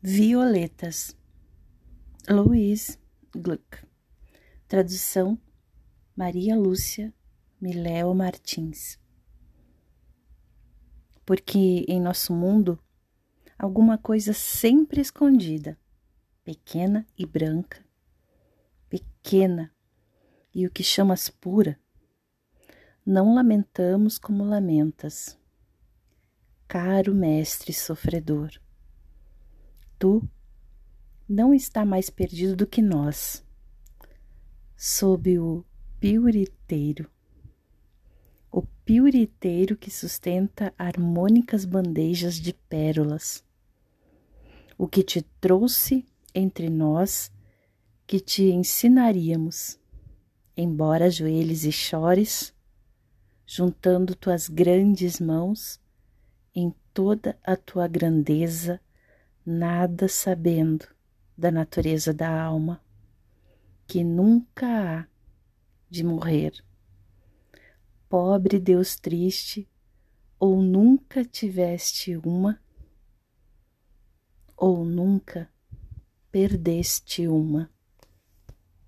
Violetas, Louise Gluck. Tradução: Maria Lúcia Miléo Martins. Porque em nosso mundo, alguma coisa sempre escondida, pequena e branca, pequena e o que chamas pura, não lamentamos como lamentas, caro mestre sofredor tu não está mais perdido do que nós, sob o piuriteiro. O piuriteiro que sustenta harmônicas bandejas de pérolas. O que te trouxe entre nós, que te ensinaríamos, embora ajoelhes e chores, juntando tuas grandes mãos em toda a tua grandeza nada sabendo da natureza da alma, que nunca há de morrer. Pobre Deus triste, ou nunca tiveste uma, ou nunca perdeste uma.